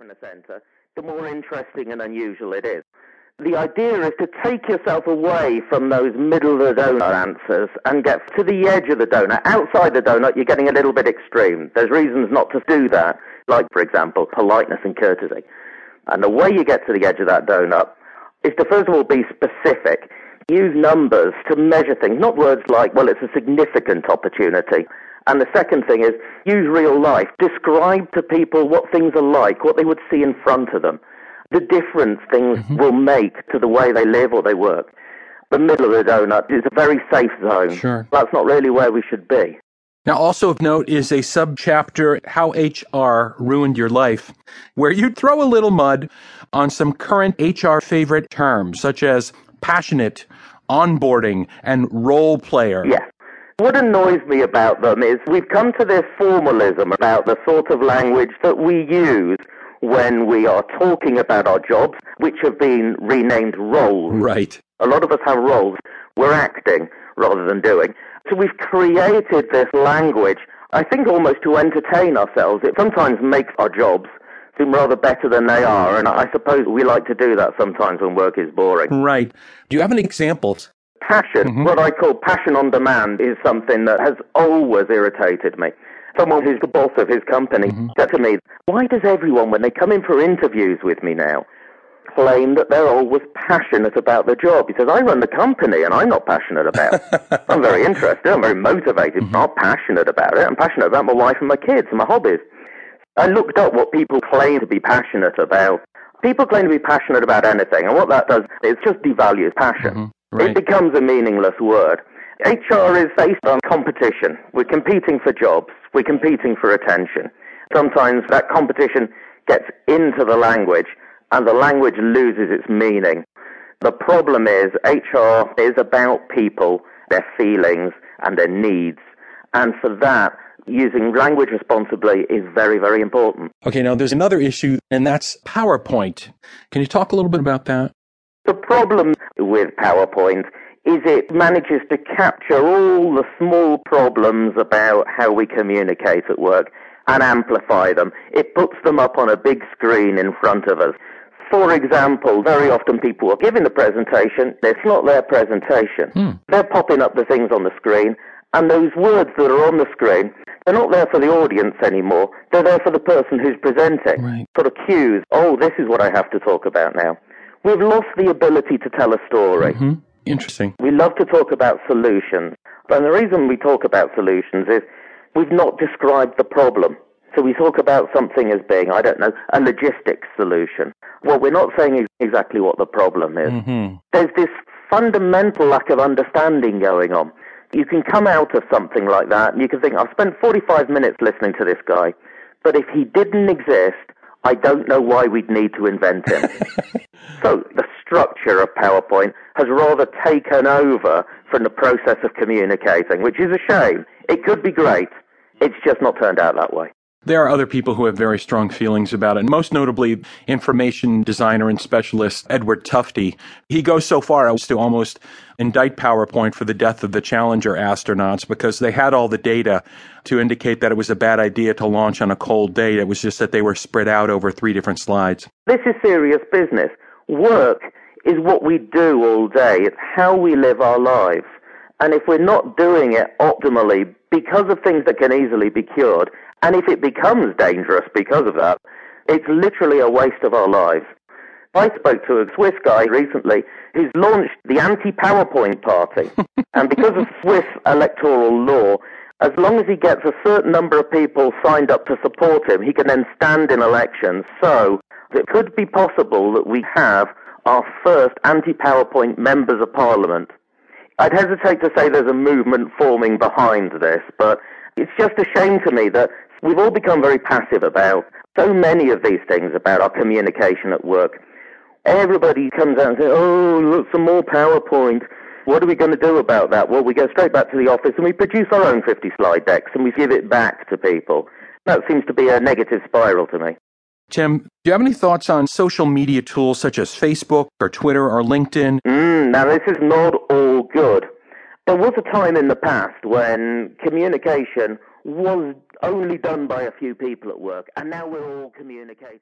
in the centre, the more interesting and unusual it is. The idea is to take yourself away from those middle of the donut answers and get to the edge of the donut. Outside the donut, you're getting a little bit extreme. There's reasons not to do that, like, for example, politeness and courtesy. And the way you get to the edge of that donut is to first of all be specific. Use numbers to measure things, not words like, well, it's a significant opportunity. And the second thing is use real life. Describe to people what things are like, what they would see in front of them the difference things mm-hmm. will make to the way they live or they work. The middle of the donut is a very safe zone. Sure. That's not really where we should be. Now, also of note is a subchapter, How HR Ruined Your Life, where you throw a little mud on some current HR favorite terms, such as passionate, onboarding, and role player. Yes. What annoys me about them is we've come to this formalism about the sort of language that we use when we are talking about our jobs, which have been renamed roles. Right. A lot of us have roles. We're acting rather than doing. So we've created this language, I think almost to entertain ourselves. It sometimes makes our jobs seem rather better than they are, and I suppose we like to do that sometimes when work is boring. Right. Do you have any examples? Passion, mm-hmm. what I call passion on demand, is something that has always irritated me someone who's the boss of his company mm-hmm. said to me, Why does everyone, when they come in for interviews with me now, claim that they're always passionate about the job? He says, I run the company and I'm not passionate about it. I'm very interested, I'm very motivated, mm-hmm. not passionate about it. I'm passionate about my wife and my kids and my hobbies. I looked up what people claim to be passionate about. People claim to be passionate about anything, and what that does is just devalues passion. Mm-hmm. Right. It becomes a meaningless word. HR is based on competition. We're competing for jobs. We're competing for attention. Sometimes that competition gets into the language and the language loses its meaning. The problem is HR is about people, their feelings and their needs. And for that, using language responsibly is very, very important. Okay, now there's another issue, and that's PowerPoint. Can you talk a little bit about that? The problem with PowerPoint is it manages to capture all the small problems about how we communicate at work and amplify them. It puts them up on a big screen in front of us. For example, very often people are giving the presentation, it's not their presentation. Hmm. They're popping up the things on the screen, and those words that are on the screen, they're not there for the audience anymore. They're there for the person who's presenting. Right. Sort of cues, oh, this is what I have to talk about now. We've lost the ability to tell a story. Mm-hmm. Interesting. We love to talk about solutions. And the reason we talk about solutions is we've not described the problem. So we talk about something as being, I don't know, a logistics solution. Well, we're not saying exactly what the problem is. Mm-hmm. There's this fundamental lack of understanding going on. You can come out of something like that and you can think, I've spent 45 minutes listening to this guy, but if he didn't exist, I don't know why we'd need to invent him. so the structure of PowerPoint has rather taken over from the process of communicating, which is a shame. It could be great. It's just not turned out that way. There are other people who have very strong feelings about it, most notably information designer and specialist Edward Tufte. He goes so far as to almost indict PowerPoint for the death of the Challenger astronauts because they had all the data to indicate that it was a bad idea to launch on a cold day. It was just that they were spread out over three different slides. This is serious business. Work is what we do all day. It's how we live our lives. And if we're not doing it optimally because of things that can easily be cured, and if it becomes dangerous because of that, it's literally a waste of our lives. I spoke to a Swiss guy recently who's launched the anti-PowerPoint party. and because of Swiss electoral law, as long as he gets a certain number of people signed up to support him, he can then stand in elections. So it could be possible that we have our first anti-PowerPoint members of parliament. I'd hesitate to say there's a movement forming behind this, but it's just a shame to me that we've all become very passive about so many of these things about our communication at work. Everybody comes out and says, oh, look, some more PowerPoint. What are we going to do about that? Well, we go straight back to the office and we produce our own 50 slide decks and we give it back to people. That seems to be a negative spiral to me. Tim, do you have any thoughts on social media tools such as Facebook or Twitter or LinkedIn? Mm, now, this is not all good. There was a time in the past when communication was only done by a few people at work, and now we're all communicating.